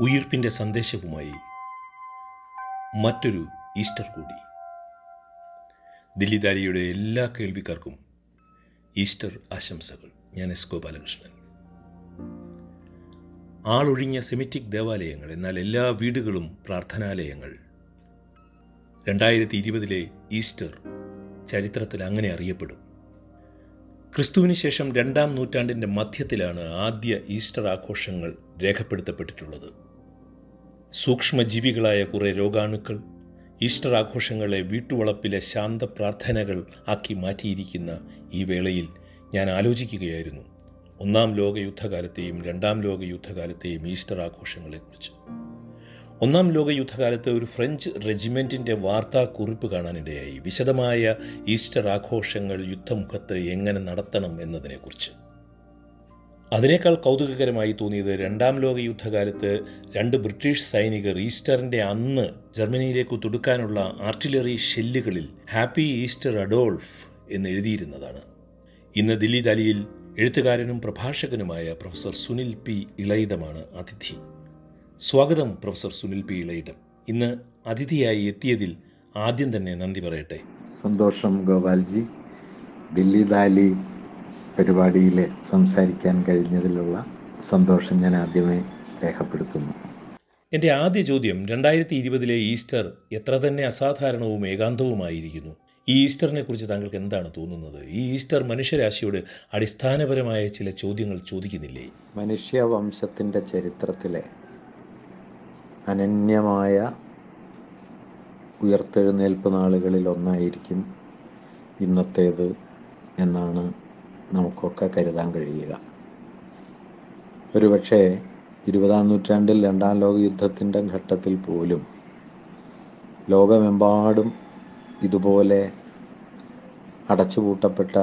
ഉയിർപ്പിന്റെ സന്ദേശവുമായി മറ്റൊരു ഈസ്റ്റർ കൂടി. ദില്ലിദാരിയുടെ എല്ലാ കേൾവിക്കാർക്കും ഈസ്റ്റർ ആശംസകൾ. ഞാൻ എസ് ഗോപാലകൃഷ്ണൻ ആളൊഴിഞ്ഞ സെമിറ്റിക് ദേവാലയങ്ങൾ എന്നാൽ എല്ലാ വീടുകളും പ്രാർത്ഥനാലയങ്ങൾ. രണ്ടായിരത്തി ഇരുപതിലെ ഈസ്റ്റർ ചരിത്രത്തിൽ അങ്ങനെ അറിയപ്പെടും. ക്രിസ്തുവിന് ശേഷം രണ്ടാം നൂറ്റാണ്ടിന്റെ മധ്യത്തിലാണ് ആദ്യ ഈസ്റ്റർ ആഘോഷങ്ങൾ രേഖപ്പെടുത്തപ്പെട്ടിട്ടുള്ളത്. സൂക്ഷ്മജീവികളായ കുറേ രോഗാണുക്കൾ ഈസ്റ്റർ ആഘോഷങ്ങളെ വീട്ടുവളപ്പിലെ ശാന്ത പ്രാർത്ഥനകൾ ആക്കി മാറ്റിയിരിക്കുന്ന ഈ വേളയിൽ ഞാൻ ആലോചിക്കുകയായിരുന്നു. ഒന്നാം ലോക യുദ്ധകാലത്തെയും രണ്ടാം ലോക യുദ്ധകാലത്തെയും ഈസ്റ്റർ ആഘോഷങ്ങളെക്കുറിച്ച് ഒന്നാം ലോക യുദ്ധകാലത്ത് ഒരു ഫ്രഞ്ച് റെജിമെന്റിന്റെ വാർത്താക്കുറിപ്പ് കാണാനിടയായി. വിശദമായ ഈസ്റ്റർ ആഘോഷങ്ങൾ യുദ്ധമുഖത്ത് എങ്ങനെ നടത്തണം എന്നതിനെക്കുറിച്ച്. അതിനേക്കാൾ കൗതുകകരമായി തോന്നിയത് രണ്ടാം ലോക യുദ്ധകാലത്ത് രണ്ട് ബ്രിട്ടീഷ് സൈനികർ ഈസ്റ്ററിന്റെ അന്ന് ജർമ്മനിയിലേക്ക് തുടുക്കാനുള്ള ആർട്ടിലറി ഷെല്ലുകളിൽ ഹാപ്പി ഈസ്റ്റർ അഡോൾഫ് എന്ന് എഴുതിയിരുന്നതാണ്. ഇന്ന് ദില്ലി ദാലിയിൽ എഴുത്തുകാരനും പ്രഭാഷകനുമായ പ്രൊഫസർ സുനിൽ പി ഇളയിടമാണ് അതിഥി. സ്വാഗതം പ്രൊഫസർ സുനിൽ പി ഇളയിടം. ഇന്ന് അതിഥിയായി എത്തിയതിൽ ആദ്യം തന്നെ നന്ദി പറയട്ടെ. സന്തോഷം ഗോപാൽജി. ദില്ലി ദാലി പരിപാടിയിൽ സംസാരിക്കാൻ കഴിഞ്ഞതിലുള്ള സന്തോഷം ഞാൻ ആദ്യമേ രേഖപ്പെടുത്തുന്നു. എന്റെ ആദ്യ ചോദ്യം രണ്ടായിരത്തി ഇരുപതിലെ ഈസ്റ്റർ എത്ര തന്നെ അസാധാരണവും ഏകാന്തവുമായിരിക്കുന്നു. ഈ ഈസ്റ്ററിനെ കുറിച്ച് താങ്കൾക്ക് എന്താണ് തോന്നുന്നത്? ഈ ഈസ്റ്റർ മനുഷ്യരാശിയോട് അടിസ്ഥാനപരമായ ചില ചോദ്യങ്ങൾ ചോദിക്കുന്നില്ലേ? മനുഷ്യവംശത്തിന്റെ ചരിത്രത്തിലെ അനന്യമായ ഉയർത്തെഴുന്നേൽപ്പ് നാളുകളിൽ ഒന്നായിരിക്കും ഇന്നത്തേത് എന്നാണ് നമുക്കൊക്കെ കരുതാൻ കഴിയുക. ഒരുപക്ഷെ ഇരുപതാം നൂറ്റാണ്ടിൽ രണ്ടാം ലോക യുദ്ധത്തിന്റെ ഘട്ടത്തിൽ പോലും ലോകമെമ്പാടും ഇതുപോലെ അടച്ചുപൂട്ടപ്പെട്ട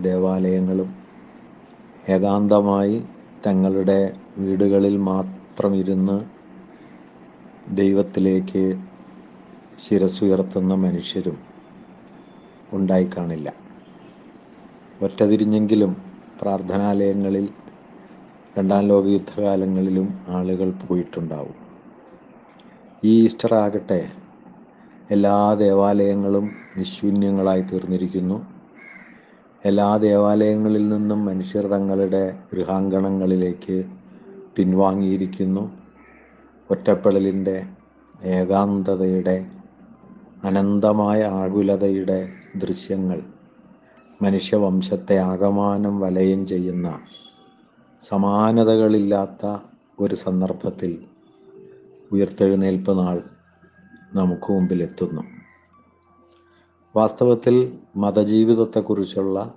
ദേവാലയങ്ങളും ഏകാന്തമായി തങ്ങളുടെ വീടുകളിൽ മാത്രം ഇരുന്ന് ദൈവത്തിലേക്ക് ശിരസുയർത്തുന്ന മനുഷ്യരും ഉണ്ടായി കാണില്ല ഒറ്റതിരിഞ്ഞെങ്കിലും പ്രാർത്ഥനാലയങ്ങളിൽ രണ്ടാം ലോക യുദ്ധകാലങ്ങളിലും ആളുകൾ പോയിട്ടുണ്ടാവും. ഈ ഈസ്റ്റർ ആകട്ടെ എല്ലാ ദേവാലയങ്ങളും നിശൂന്യങ്ങളായി തീർന്നിരിക്കുന്നു. എല്ലാ ദേവാലയങ്ങളിൽ നിന്നും മനുഷ്യർ തങ്ങളുടെ ഗൃഹാങ്കണങ്ങളിലേക്ക് പിൻവാങ്ങിയിരിക്കുന്നു. ഒറ്റപ്പെടലിന്റെ ഏകാന്തതയുടെ അനന്തമായ ആകുലതയുടെ ദൃശ്യങ്ങൾ മനുഷ്യവംശത്തെ ആകമാനം വലയം ചെയ്യുന്ന സമാനതകളില്ലാത്ത ഒരു സന്ദർഭത്തിൽ ഉയർത്തെഴുന്നേൽപ്പ് നാൾ നമുക്ക് മുമ്പിലെത്തുന്നു. വാസ്തവത്തിൽ മതജീവിതത്തെക്കുറിച്ചുള്ള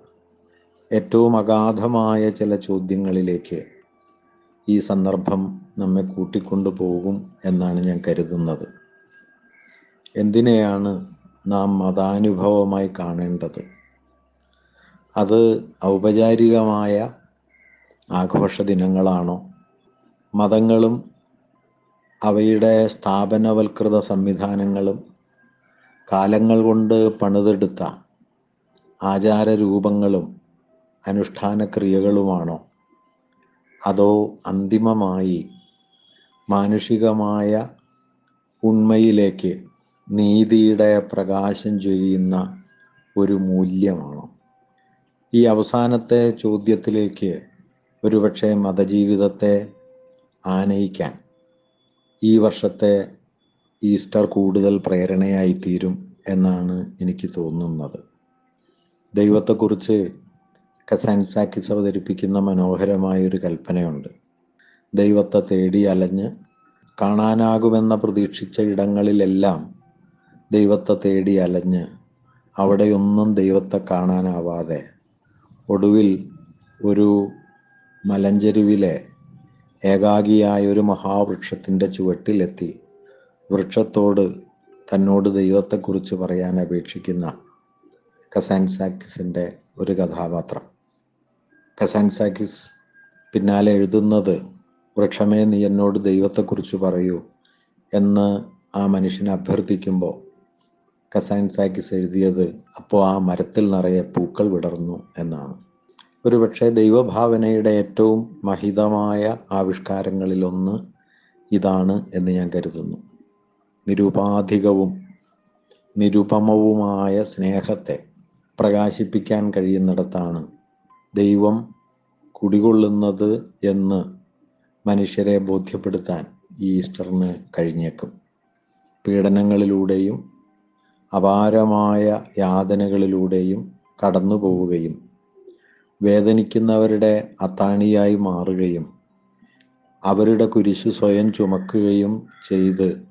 ഏറ്റവും അഗാധമായ ചില ചോദ്യങ്ങളിലേക്ക് ഈ സന്ദർഭം നമ്മെ കൂട്ടിക്കൊണ്ടുപോകും എന്നാണ് ഞാൻ കരുതുന്നത്. എന്തിനെയാണ് നാം മതാനുഭവമായി കാണേണ്ടത്? അത് ഔപചാരികമായ ആഘോഷ ദിനങ്ങളാണോ? മതങ്ങളും അവയുടെ സ്ഥാപനവൽകൃത സംവിധാനങ്ങളും കാലങ്ങൾ കൊണ്ട് പണിതെടുത്ത ആചാരരൂപങ്ങളും അനുഷ്ഠാന ക്രിയകളുമാണോ അതോ അന്തിമമായി മാനുഷികമായ ഉണ്മയിലേക്ക് നീതിയുടെ പ്രകാശം ചെയ്യുന്ന ഒരു മൂല്യമാണോ? ഈ അവസാനത്തെ ചോദ്യത്തിലേക്ക് ഒരുപക്ഷെ മതജീവിതത്തെ ആനയിക്കാൻ ഈ വർഷത്തെ ഈസ്റ്റർ കൂടുതൽ പ്രേരണയായി തീരും എന്നാണ് എനിക്ക് തോന്നുന്നത്. ദൈവത്തെക്കുറിച്ച് കസാൻസാക്കിസ് അവതരിപ്പിക്കുന്ന മനോഹരമായ ഒരു കൽപ്പനയുണ്ട്. ദൈവത്തെ തേടി അലഞ്ഞ് കാണാനാകുമെന്ന പ്രതീക്ഷിച്ച ഇടങ്ങളിലെല്ലാം ദൈവത്തെ തേടി അലഞ്ഞ് അവിടെയൊന്നും ദൈവത്തെ കാണാനാവാതെ ഒടുവിൽ ഒരു മലഞ്ചെരുവിലെ ഏകാഗിയായ ഒരു മഹാവൃക്ഷത്തിന്റെ ചുവട്ടിലെത്തി. വൃക്ഷത്തോട് തന്നോട് ദൈവത്തെക്കുറിച്ച് പറയാൻ അപേക്ഷിക്കുന്ന കസാൻസാക്കിസിന്റെ ഒരു കഥാപാത്രം. കസാൻസാക്കിസ് പിന്നാലെ എഴുതുന്നത് വൃക്ഷമേ നീ എന്നോട് ദൈവത്തെക്കുറിച്ച് പറയൂ എന്ന് ആ മനുഷ്യനെ അഭ്യർത്ഥിക്കുമ്പോൾ കസാൻസാക്കിസ് എഴുതിയത് അപ്പോൾ ആ മരത്തിൽ നിറയെ പൂക്കൾ വിടർന്നു എന്നാണ്. ഒരുപക്ഷെ ദൈവഭാവനയുടെ ഏറ്റവും മഹിതമായ ആവിഷ്കാരങ്ങളിലൊന്ന് ഇതാണ് എന്ന് ഞാൻ കരുതുന്നു. നിരുപാധികവും നിരുപമവുമായ സ്നേഹത്തെ പ്രകാശിപ്പിക്കാൻ കഴിയുന്നിടത്താണ് ദൈവം കുടികൊള്ളുന്നത് എന്ന് മനുഷ്യരെ ബോധ്യപ്പെടുത്താൻ ഈ ഈസ്റ്ററിന് കഴിഞ്ഞേക്കും. പീഡനങ്ങളിലൂടെയും അപാരമായ യാതനകളിലൂടെയും കടന്നു പോവുകയും വേദനിക്കുന്നവരുടെ അത്താണിയായി മാറുകയും അവരുടെ കുരിശ് സ്വയം ചുമക്കുകയും ചെയ്ത്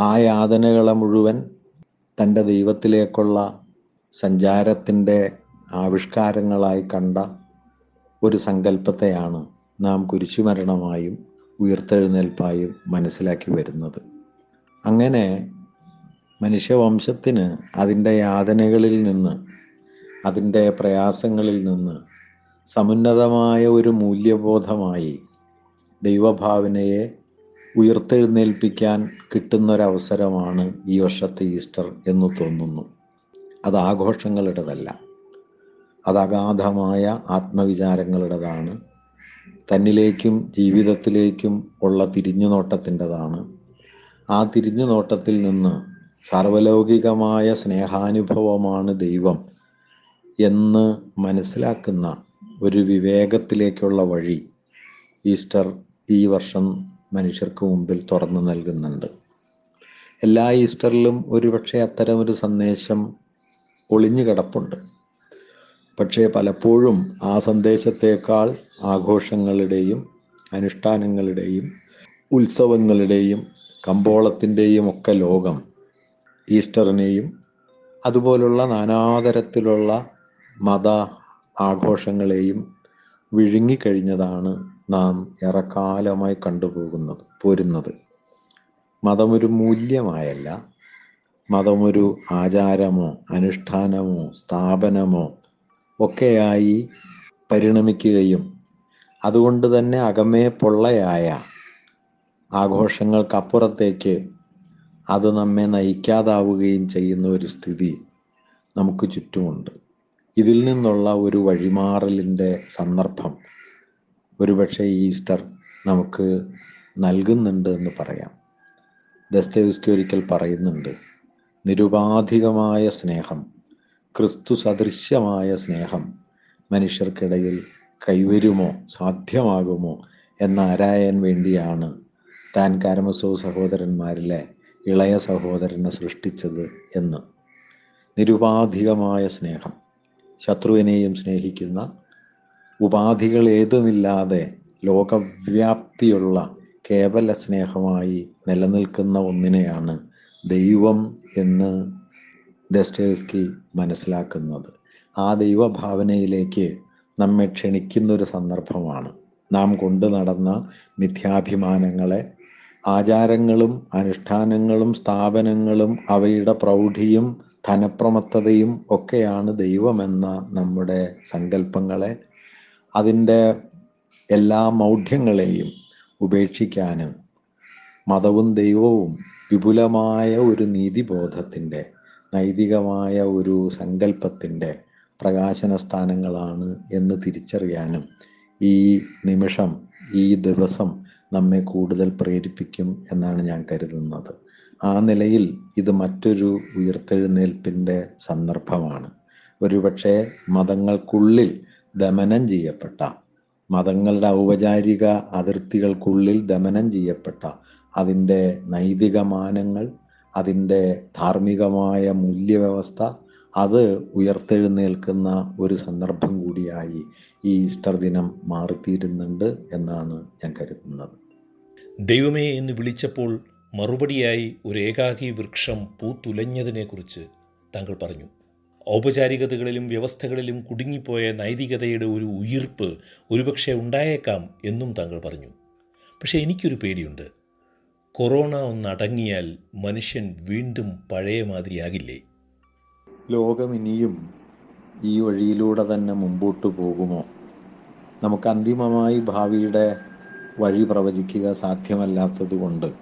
ആ യാതനകളെ മുഴുവൻ തന്റെ ദൈവത്തിലേക്കുള്ള സഞ്ചാരത്തിന്റെ ആവിഷ്കാരങ്ങളായി കണ്ട ഒരു സങ്കല്പത്തെയാണ് നാം കുരിശുമരണമായും ഉയർത്തെഴുന്നേൽപ്പായും മനസ്സിലാക്കി വരുന്നത്. അങ്ങനെ മനുഷ്യവംശത്തിന് അതിന്റെ യാതനകളിൽ നിന്ന് അതിന്റെ പ്രയാസങ്ങളിൽ നിന്ന് സമുന്നതമായ ഒരു മൂല്യബോധമായി ദൈവഭാവനയെ ഉയർത്തെഴുന്നേൽപ്പിക്കാൻ കിട്ടുന്നൊരവസരമാണ് ഈ വർഷത്തെ ഈസ്റ്റർ എന്ന് തോന്നുന്നു. അത് ആഘോഷങ്ങളുടേതല്ല. അത് ആത്മവിചാരങ്ങളുടേതാണ്. തന്നിലേക്കും ജീവിതത്തിലേക്കും ഉള്ള തിരിഞ്ഞുനോട്ടത്തിന്റെതാണ്. ആ തിരിഞ്ഞുനോട്ടത്തിൽ നിന്ന് സർവലൗകികമായ സ്നേഹാനുഭവമാണ് ദൈവം എന്ന് മനസ്സിലാക്കുന്ന ഒരു വിവേകത്തിലേക്കുള്ള വഴി ഈസ്റ്റർ ഈ വർഷം മനുഷ്യർക്ക് മുമ്പിൽ തുറന്നു നൽകുന്നുണ്ട്. എല്ലാ ഈസ്റ്ററിലും ഒരുപക്ഷെ അത്തരമൊരു സന്ദേശം ഒളിഞ്ഞു കിടപ്പുണ്ട്. പക്ഷേ പലപ്പോഴും ആ സന്ദേശത്തേക്കാൾ ആഘോഷങ്ങളുടെയും അനുഷ്ഠാനങ്ങളുടെയും ഉത്സവങ്ങളുടെയും കമ്പോളത്തിന്റെയും ഒക്കെ ലോകം ഈസ്റ്ററിനെയും അതുപോലുള്ള നാനാതരത്തിലുള്ള മത ആഘോഷങ്ങളെയും വിഴുങ്ങിക്കഴിഞ്ഞതാണ് നാം ഏറെക്കാലമായി കണ്ടുപോകുന്നത് പോരുന്നത്. മതമൊരു മൂല്യമായല്ല. മതമൊരു ആചാരമോ അനുഷ്ഠാനമോ സ്ഥാപനമോ ഒക്കെയായി പരിണമിക്കുകയും അതുകൊണ്ട് തന്നെ അകമേ പൊള്ളയായ ആഘോഷങ്ങൾക്കപ്പുറത്തേക്ക് അത് നമ്മെ നയിക്കാതാവുകയും ചെയ്യുന്ന ഒരു സ്ഥിതി നമുക്ക് ചുറ്റുമുണ്ട്. ഇതിൽ നിന്നുള്ള ഒരു വഴിമാറലിന്റെ സന്ദർഭം ഒരുപക്ഷെ ഈസ്റ്റർ നമുക്ക് നൽകുന്നുണ്ട് എന്ന് പറയാം. ദസ്തവിസ്കി ഒരിക്കൽ പറയുന്നുണ്ട് നിരുപാധികമായ സ്നേഹം ക്രിസ്തു സദൃശ്യമായ സ്നേഹം മനുഷ്യർക്കിടയിൽ കൈവരുമോ സാധ്യമാകുമോ എന്നാരായാൻ വേണ്ടിയാണ് താൻ കാരമസോ സഹോദരന്മാരിലെ ഇളയ സഹോദരനെ സൃഷ്ടിച്ചത് എന്ന്. നിരുപാധികമായ സ്നേഹം. ശത്രുവിനെയും സ്നേഹിക്കുന്ന ഉപാധികൾ ഏതുമില്ലാതെ ലോകവ്യാപ്തിയുള്ള കേവല സ്നേഹമായി നിലനിൽക്കുന്ന ഒന്നിനെയാണ് ദൈവം എന്ന് ദസ്റ്റേസ്കി മനസ്സിലാക്കുന്നത്. ആ ദൈവഭാവനയിലേക്ക് നമ്മെ ക്ഷണിക്കുന്നൊരു സന്ദർഭമാണ്. നാം കൊണ്ടു നടന്ന മിഥ്യാഭിമാനങ്ങളെ ആചാരങ്ങളും അനുഷ്ഠാനങ്ങളും സ്ഥാപനങ്ങളും അവയുടെ പ്രൗഢിയും ധനപ്രമത്തതയും ഒക്കെയാണ് ദൈവമെന്ന നമ്മുടെ സങ്കല്പങ്ങളെ അതിന്റെ എല്ലാ മൗഢ്യങ്ങളെയും ഉപേക്ഷിക്കാനും മതവും ദൈവവും വിപുലമായ ഒരു നീതിബോധത്തിന്റെ നൈതികമായ ഒരു സങ്കല്പത്തിന്റെ പ്രകാശന സ്ഥാനങ്ങളാണ് എന്ന് തിരിച്ചറിയാനും ഈ നിമിഷം ഈ ദിവസം നമ്മെ കൂടുതൽ പ്രേരിപ്പിക്കും എന്നാണ് ഞാൻ കരുതുന്നത്. ആ നിലയിൽ ഇത് മറ്റൊരു ഉയർത്തെഴുന്നേൽപ്പിന്റെ സന്ദർഭമാണ്. ഒരുപക്ഷെ മതങ്ങൾക്കുള്ളിൽ ദമനം ചെയ്യപ്പെട്ട മതങ്ങളുടെ ഔപചാരിക അതിർത്തികൾക്കുള്ളിൽ ദമനം ചെയ്യപ്പെട്ട അതിന്റെ നൈതിക മാനങ്ങൾ അതിന്റെ ധാർമ്മികമായ മൂല്യവ്യവസ്ഥ അത് ഉയർത്തെഴുന്നേൽക്കുന്ന ഒരു സന്ദർഭം കൂടിയായി ഈ ഈസ്റ്റർ ദിനം മാറിത്തീരുന്നുണ്ട് എന്നാണ് ഞാൻ കരുതുന്നത്. ദൈവമേ എന്ന് വിളിച്ചപ്പോൾ മറുപടിയായി ഒരു ഏകാകി വൃക്ഷം പൂത്തുലഞ്ഞതിനെക്കുറിച്ച് താങ്കൾ പറഞ്ഞു. ഔപചാരികതകളിലും വ്യവസ്ഥകളിലും കുടുങ്ങിപ്പോയ നൈതികതയുടെ ഒരു ഉയിർപ്പ് ഒരുപക്ഷെ ഉണ്ടായേക്കാം എന്നും താങ്കൾ പറഞ്ഞു. പക്ഷേ എനിക്കൊരു പേടിയുണ്ട്. കൊറോണ ഒന്നടങ്ങിയാൽ മനുഷ്യൻ വീണ്ടും പഴയ മാതിരിയാകില്ലേ ലോകം ഇനിയും ഈ വഴിയിലൂടെ തന്നെ മുമ്പോട്ട് പോകുമോ? നമുക്ക് അന്തിമമായി ഭാവിയുടെ വഴി പ്രവചിക്കുക സാധ്യമല്ലാത്തത് കൊണ്ട്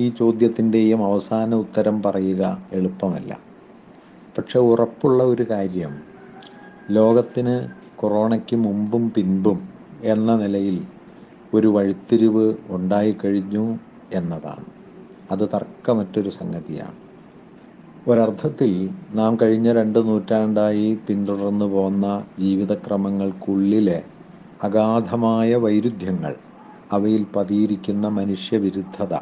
ഈ ചോദ്യത്തിന്റെയും അവസാന ഉത്തരം പറയുക എളുപ്പമല്ല. പക്ഷെ ഉറപ്പുള്ള ഒരു കാര്യം ലോകത്തിന് കൊറോണയ്ക്ക് മുമ്പും പിൻപും എന്ന നിലയിൽ ഒരു വഴിത്തിരിവ് ഉണ്ടായിക്കഴിഞ്ഞു എന്നതാണ്. അത് തർക്കമറ്റൊരു സംഗതിയാണ്. ഒരർത്ഥത്തിൽ നാം കഴിഞ്ഞ രണ്ട് നൂറ്റാണ്ടായി പിന്തുടർന്നു പോന്ന ജീവിതക്രമങ്ങൾക്കുള്ളിലെ അഗാധമായ വൈരുദ്ധ്യങ്ങൾ അവയിൽ പതിയിരിക്കുന്ന മനുഷ്യവിരുദ്ധത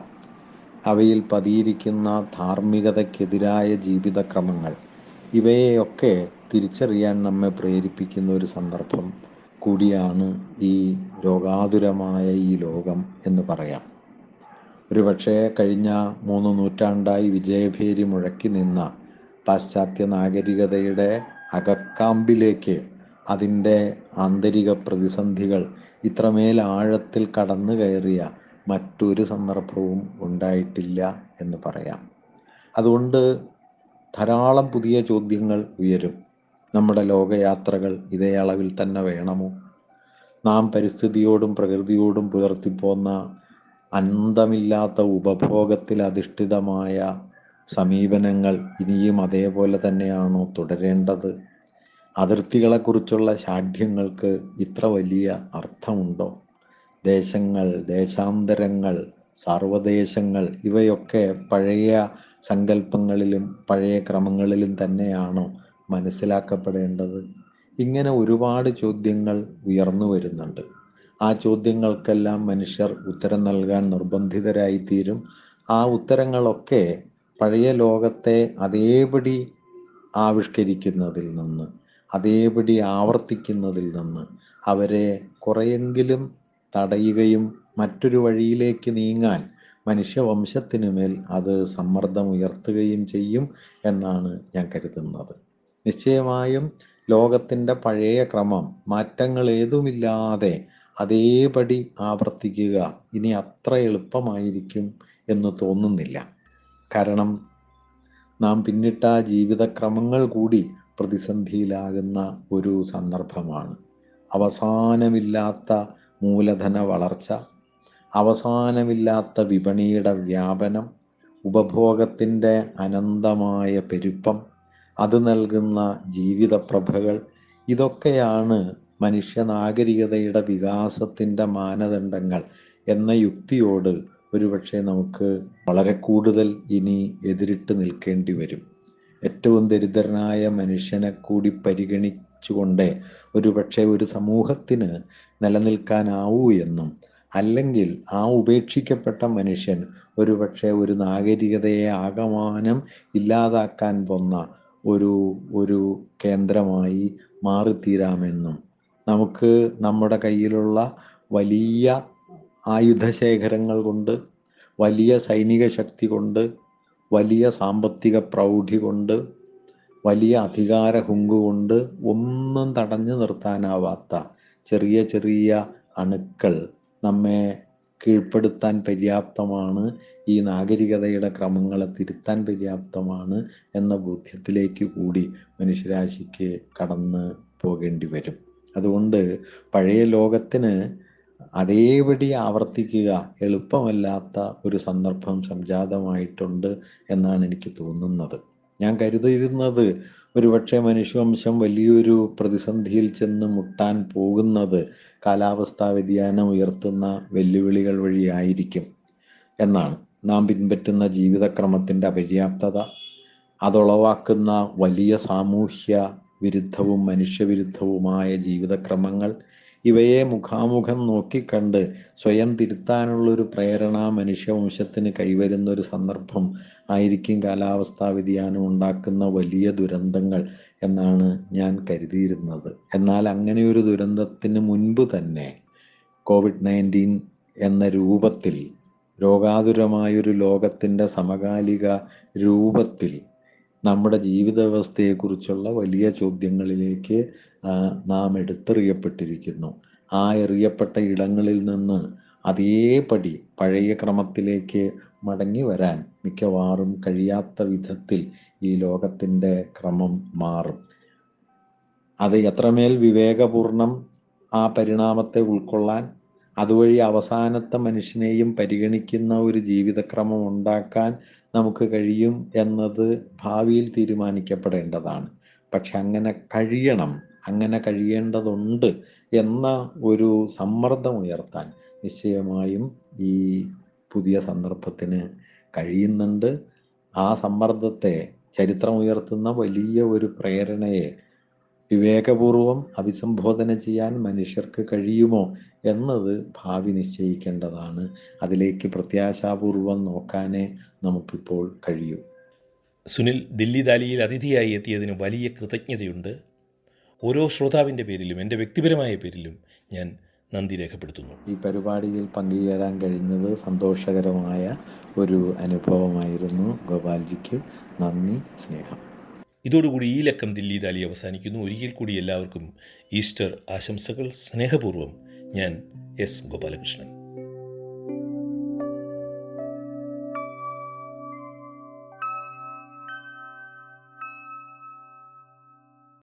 അവയിൽ പതിയിരിക്കുന്ന ധാർമ്മികതയ്ക്കെതിരായ ജീവിതക്രമങ്ങൾ ഇവയെയൊക്കെ തിരിച്ചറിയാൻ നമ്മെ പ്രേരിപ്പിക്കുന്ന ഒരു സന്ദർഭം കൂടിയാണ് ഈ രോഗാതുരമായ ഈ ലോകം എന്ന് പറയാം. ഒരുപക്ഷെ കഴിഞ്ഞ മൂന്ന് നൂറ്റാണ്ടായി വിജയഭേരി മുഴക്കി നിന്ന പാശ്ചാത്യ നാഗരികതയുടെ അകക്കാമ്പിലേക്ക് അതിന്റെ ആന്തരിക പ്രതിസന്ധികൾ ഇത്രമേൽ ആഴത്തിൽ കടന്നു കയറിയ മറ്റൊരു സന്ദർഭവും ഉണ്ടായിട്ടില്ല എന്ന് പറയാം. അതുകൊണ്ട് ധാരാളം പുതിയ ചോദ്യങ്ങൾ ഉയരും. നമ്മുടെ ലോകയാത്രകൾ ഇതേ അളവിൽ തന്നെ വേണമോ? നാം പരിസ്ഥിതിയോടും പ്രകൃതിയോടും പുലർത്തിപ്പോന്ന അന്തമില്ലാത്ത ഉപഭോഗത്തിൽ അധിഷ്ഠിതമായ സമീപനങ്ങൾ ഇനിയും അതേപോലെ തന്നെയാണോ തുടരേണ്ടത്? അതിർത്തികളെക്കുറിച്ചുള്ള ശാഠ്യങ്ങൾക്ക് ഇത്ര വലിയ അർത്ഥമുണ്ടോ? ദേശങ്ങൾ ദേശാന്തരങ്ങൾ സാർവദേശങ്ങൾ ഇവയൊക്കെ പഴയ സങ്കല്പങ്ങളിലും പഴയ ക്രമങ്ങളിലും തന്നെയാണോ മനസ്സിലാക്കപ്പെടേണ്ടത്? ഇങ്ങനെ ഒരുപാട് ചോദ്യങ്ങൾ ഉയർന്നു വരുന്നുണ്ട്. ആ ചോദ്യങ്ങൾക്കെല്ലാം മനുഷ്യർ ഉത്തരം നൽകാൻ നിർബന്ധിതരായിത്തീരും. ആ ഉത്തരങ്ങളൊക്കെ പഴയ ലോകത്തെ അതേപടി ആവിഷ്കരിക്കുന്നതിൽ നിന്ന് അതേപടി ആവർത്തിക്കുന്നതിൽ നിന്ന് അവരെ കുറെയെങ്കിലും തടയുകയും മറ്റൊരു വഴിയിലേക്ക് നീങ്ങാൻ മനുഷ്യവംശത്തിനു മേൽ അത് സമ്മർദ്ദം ഉയർത്തുകയും ചെയ്യും എന്നാണ് ഞാൻ കരുതുന്നത്. നിശ്ചയമായും ലോകത്തിന്റെ പഴയ ക്രമം മാറ്റങ്ങൾ ഏതുമില്ലാതെ അതേപടി ആവർത്തിക്കുക ഇനി അത്ര എളുപ്പമായിരിക്കും എന്ന് തോന്നുന്നില്ല. കാരണം നാം പിന്നിട്ട ജീവിതക്രമങ്ങൾ കൂടി പ്രതിസന്ധിയിലാകുന്ന ഒരു സന്ദർഭമാണ്. അവസാനമില്ലാത്ത മൂലധന വളർച്ച അവസാനമില്ലാത്ത വിപണിയുടെ വ്യാപനം ഉപഭോഗത്തിന്റെ അനന്തമായ പെരുപ്പം അത് നൽകുന്ന ജീവിതപ്രഭകൾ ഇതൊക്കെയാണ് മനുഷ്യ നാഗരികതയുടെ വികാസത്തിന്റെ മാനദണ്ഡങ്ങൾ എന്ന യുക്തിയോട് ഒരുപക്ഷെ നമുക്ക് വളരെ കൂടുതൽ ഇനി എതിരിട്ട് നിൽക്കേണ്ടി വരും. ഏറ്റവും ദരിദ്രനായ മനുഷ്യനെ കൂടി പരിഗണിച്ചുകൊണ്ട് ഒരുപക്ഷെ ഒരു സമൂഹത്തിന് നിലനിൽക്കാനാവൂ എന്നും അല്ലെങ്കിൽ ആ ഉപേക്ഷിക്കപ്പെട്ട മനുഷ്യൻ ഒരുപക്ഷെ ഒരു നാഗരികതയെ ആകമാനം ഇല്ലാതാക്കാൻ വന്ന ഒരു ഒരു കേന്ദ്രമായി മാറിത്തീരാമെന്നും നമുക്ക് നമ്മുടെ കയ്യിലുള്ള വലിയ ആയുധശേഖരങ്ങൾ കൊണ്ട് വലിയ സൈനിക ശക്തി കൊണ്ട് വലിയ സാമ്പത്തിക പ്രൗഢി കൊണ്ട് വലിയ അധികാര ഹുങ്കു കൊണ്ട് ഒന്നും തടഞ്ഞു നിർത്താനാവാത്ത ചെറിയ ചെറിയ അണുക്കൾ നമ്മെ കീഴ്പ്പെടുത്താൻ പര്യാപ്തമാണ് ഈ നാഗരികതയുടെ ക്രമങ്ങളെ തിരുത്താൻ പര്യാപ്തമാണ് എന്ന ബോധ്യത്തിലേക്ക് കൂടി മനുഷ്യരാശിക്ക് കടന്ന് പോകേണ്ടി വരും. അതുകൊണ്ട് പഴയ ലോകത്തിന് അതേപടി ആവർത്തിക്കുക എളുപ്പമല്ലാത്ത ഒരു സന്ദർഭം സംജാതമായിട്ടുണ്ട് എന്നാണ് എനിക്ക് തോന്നുന്നത്. ഞാൻ കരുതിയിരുന്നത് ഒരുപക്ഷെ മനുഷ്യവംശം വലിയൊരു പ്രതിസന്ധിയിൽ ചെന്ന് മുട്ടാൻ പോകുന്നത് കാലാവസ്ഥാ വ്യതിയാനം ഉയർത്തുന്ന വെല്ലുവിളികൾ വഴിയായിരിക്കും എന്നാണ്. നാം പിൻപറ്റുന്ന ജീവിതക്രമത്തിന്റെ അപര്യാപ്തത അതുളവാക്കുന്ന വലിയ സാമൂഹ്യ വിരുദ്ധവും മനുഷ്യവിരുദ്ധവുമായ ജീവിതക്രമങ്ങൾ ഇവയെ മുഖാമുഖം നോക്കിക്കണ്ട് സ്വയം തിരുത്താനുള്ളൊരു പ്രേരണ മനുഷ്യവംശത്തിന് കൈവരുന്ന ഒരു സന്ദർഭം ആയിരിക്കും കാലാവസ്ഥാ വ്യതിയാനം ഉണ്ടാക്കുന്ന വലിയ ദുരന്തങ്ങൾ എന്നാണ് ഞാൻ കരുതിയിരുന്നത്. എന്നാൽ അങ്ങനെ ഒരു ദുരന്തത്തിന് മുൻപ് തന്നെ കോവിഡ് നയന്റീൻ എന്ന രൂപത്തിൽ രോഗാതുരമായൊരു ലോകത്തിന്റെ സമകാലിക രൂപത്തിൽ നമ്മുടെ ജീവിത വ്യവസ്ഥയെക്കുറിച്ചുള്ള വലിയ ചോദ്യങ്ങളിലേക്ക് നാം എടുത്തെറിയപ്പെട്ടിരിക്കുന്നു. ആ എറിയപ്പെട്ട ഇടങ്ങളിൽ നിന്ന് അതേപടി പഴയ ക്രമത്തിലേക്ക് മടങ്ങി വരാൻ മിക്കവാറും കഴിയാത്ത വിധത്തിൽ ഈ ലോകത്തിന്റെ ക്രമം മാറും. അത് എത്രമേൽ വിവേകപൂർണം ആ പരിണാമത്തെ ഉൾക്കൊള്ളാൻ അതുവഴി അവസാനത്തെ മനുഷ്യനെയും പരിഗണിക്കുന്ന ഒരു ജീവിതക്രമം ഉണ്ടാക്കാൻ നമുക്ക് കഴിയും എന്നത് ഭാവിയിൽ തീരുമാനിക്കപ്പെടേണ്ടതാണ്. പക്ഷെ അങ്ങനെ കഴിയണം അങ്ങനെ കഴിയേണ്ടതുണ്ട് എന്ന ഒരു സമ്മർദ്ദം ഉയർത്താൻ നിശ്ചയമായും ഈ പുതിയ സന്ദർഭത്തിന് കഴിയുന്നുണ്ട്. ആ സമ്മർദ്ദത്തെ ചരിത്രം ഉയർത്തുന്ന വലിയ ഒരു പ്രേരണയെ വിവേകപൂർവം അഭിസംബോധന ചെയ്യാൻ മനുഷ്യർക്ക് കഴിയുമോ എന്നത് ഭാവി നിശ്ചയിക്കേണ്ടതാണ്. അതിലേക്ക് പ്രത്യാശാപൂർവം നോക്കാനേ നമുക്കിപ്പോൾ കഴിയൂ. സുനിൽ ദില്ലി ദാലിയിൽ അതിഥിയായി എത്തിയതിന് വലിയ കൃതജ്ഞതയുണ്ട്. ഓരോ ശ്രോതാവിന്റെ പേരിലും എന്റെ വ്യക്തിപരമായ പേരിലും ഞാൻ നന്ദി രേഖപ്പെടുത്തുന്നു. ഈ പരിപാടിയിൽ പങ്കുചേരാൻ കഴിഞ്ഞത് സന്തോഷകരമായ ഒരു അനുഭവമായിരുന്നു ഗോപാൽജിക്ക്. നന്ദി സ്നേഹം. ഇതോടുകൂടി ഈ ലക്കം ദില്ലി ദാലി അവസാനിക്കുന്നു. ഒരിക്കൽ കൂടി എല്ലാവർക്കും ഈസ്റ്റർ ആശംസകൾ. സ്നേഹപൂർവം ഞാൻ എസ് ഗോപാലകൃഷ്ണൻ.